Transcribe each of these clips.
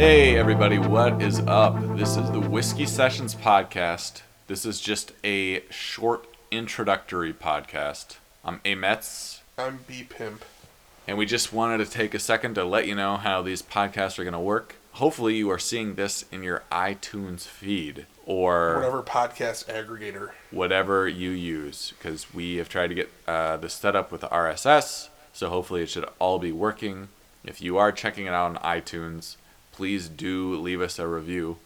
Hey, everybody, what is up? This is the Whiskey Sessions podcast. This is just a short introductory podcast. I'm A Metz, I'm B Pimp. and we just wanted to take a second to let you know how these podcasts are going to work. Hopefully, you are seeing this in your iTunes feed or Whatever podcast aggregator. whatever you use because we have tried to get uh, this set up with RSS. So hopefully it should all be working. If you are checking it out on iTunes, please do leave us a review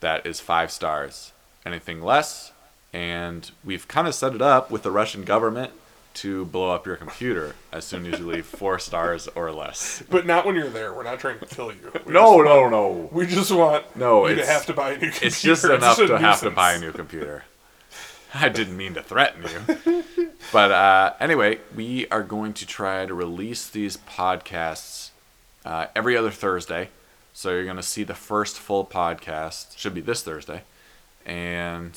that is five stars. Anything less, and we've kind of set it up with the Russian government to blow up your computer as soon as you leave four stars or less. But not when you're there. We're not trying to kill you. We No, no, want- no. We just want No, you to it's- have to buy a new computer. It's just enough a to have to buy a new computer. I didn't mean to threaten you. But uh, anyway, we are going to try to release these podcasts uh, every other Thursday. So you're going to see the first full podcast, should be this Thursday. And,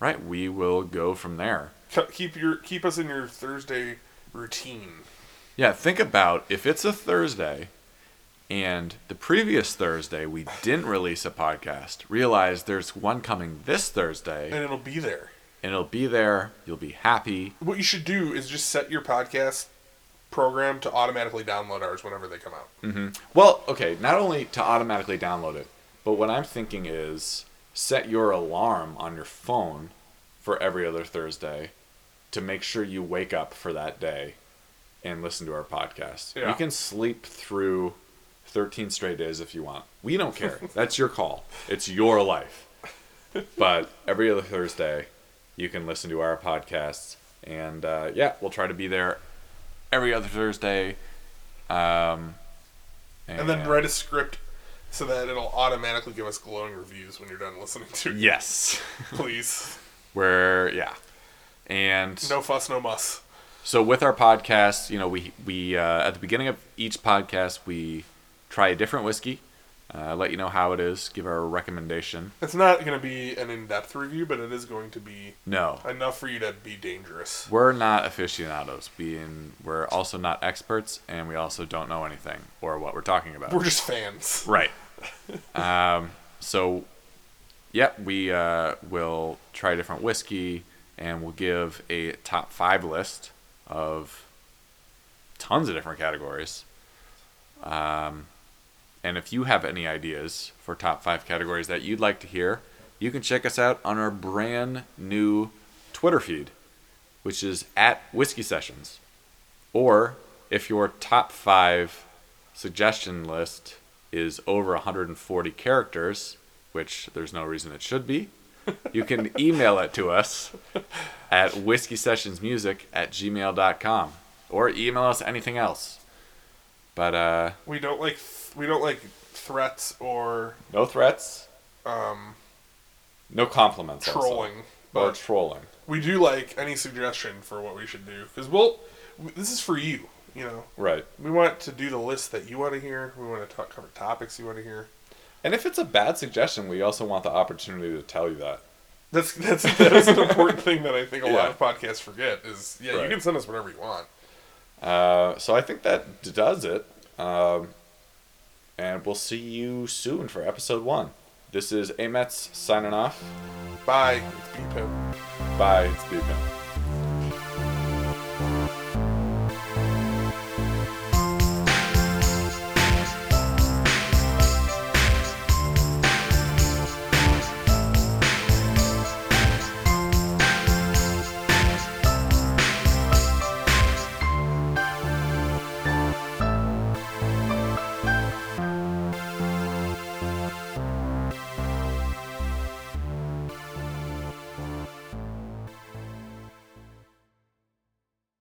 right, we will go from there. Keep your keep us in your Thursday routine. Yeah, think about if it's a Thursday and the previous Thursday we didn't release a podcast, realize there's one coming this Thursday. And it'll be there. and it'll be there. You'll be happy. What you should do is just set your podcast program to automatically download ours whenever they come out. hmm Well, okay, not only to automatically download it, but what I'm thinking is set your alarm on your phone for every other Thursday to make sure you wake up for that day and listen to our podcast. Yeah. You can sleep through 13 straight days if you want. We don't care. That's your call. It's your life. But every other Thursday, you can listen to our podcasts. And uh, yeah, we'll try to be there every other Thursday. Um, And then write a script so that it'll automatically give us glowing reviews when you're done listening to it. Yes. Please. Where yeah. And No fuss, no muss. so with our podcast, you know, we we uh, at the beginning of each podcast we try a different whiskey, uh, let you know how it is, give our recommendation. It's not going to be an in-depth review, but it is going to be No, enough for you to be dangerous. we're not aficionados. Being we're also not experts, and we also don't know anything or what we're talking about. We're just fans. Right. um, so, yep, we uh, will try a different whiskey and we'll give a top five list of tons of different categories. Um, and if you have any ideas for top five categories that you'd like to hear, you can check us out on our brand new Twitter feed, which is at Whiskey Sessions. Or if your top five suggestion list is over 140 characters, which there's no reason it should be, you can email it to us at whiskeysessionsmusic at gmail.com or email us anything else. But uh, We don't like we don't like threats or no threats, um, no compliments. also. trolling, Or trolling. we do like any suggestion for what we should do because we'll. This is for you. You know, Right. we want to do the list that you want to hear. We want to talk, cover topics you want to hear. And if it's a bad suggestion, we also want the opportunity to tell you that. That's that's that's an important thing that I think a lot of podcasts forget is yeah Right. you can send us whatever you want. Uh, so I think that does it. Um, and we'll see you soon for episode one. This is Amets signing off. Bye. It's B-Pimp. Bye. It's Beacon.